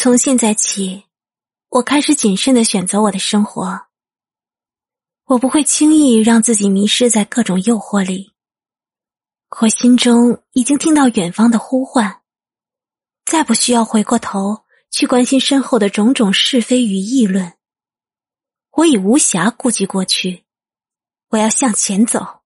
从现在起我开始谨慎的选择我的生活。我不会轻易让自己迷失在各种诱惑里。我心中已经听到远方的呼唤再不需要回过头去关心身后的种种是非与议论。我已无暇顾及过去我要向前走。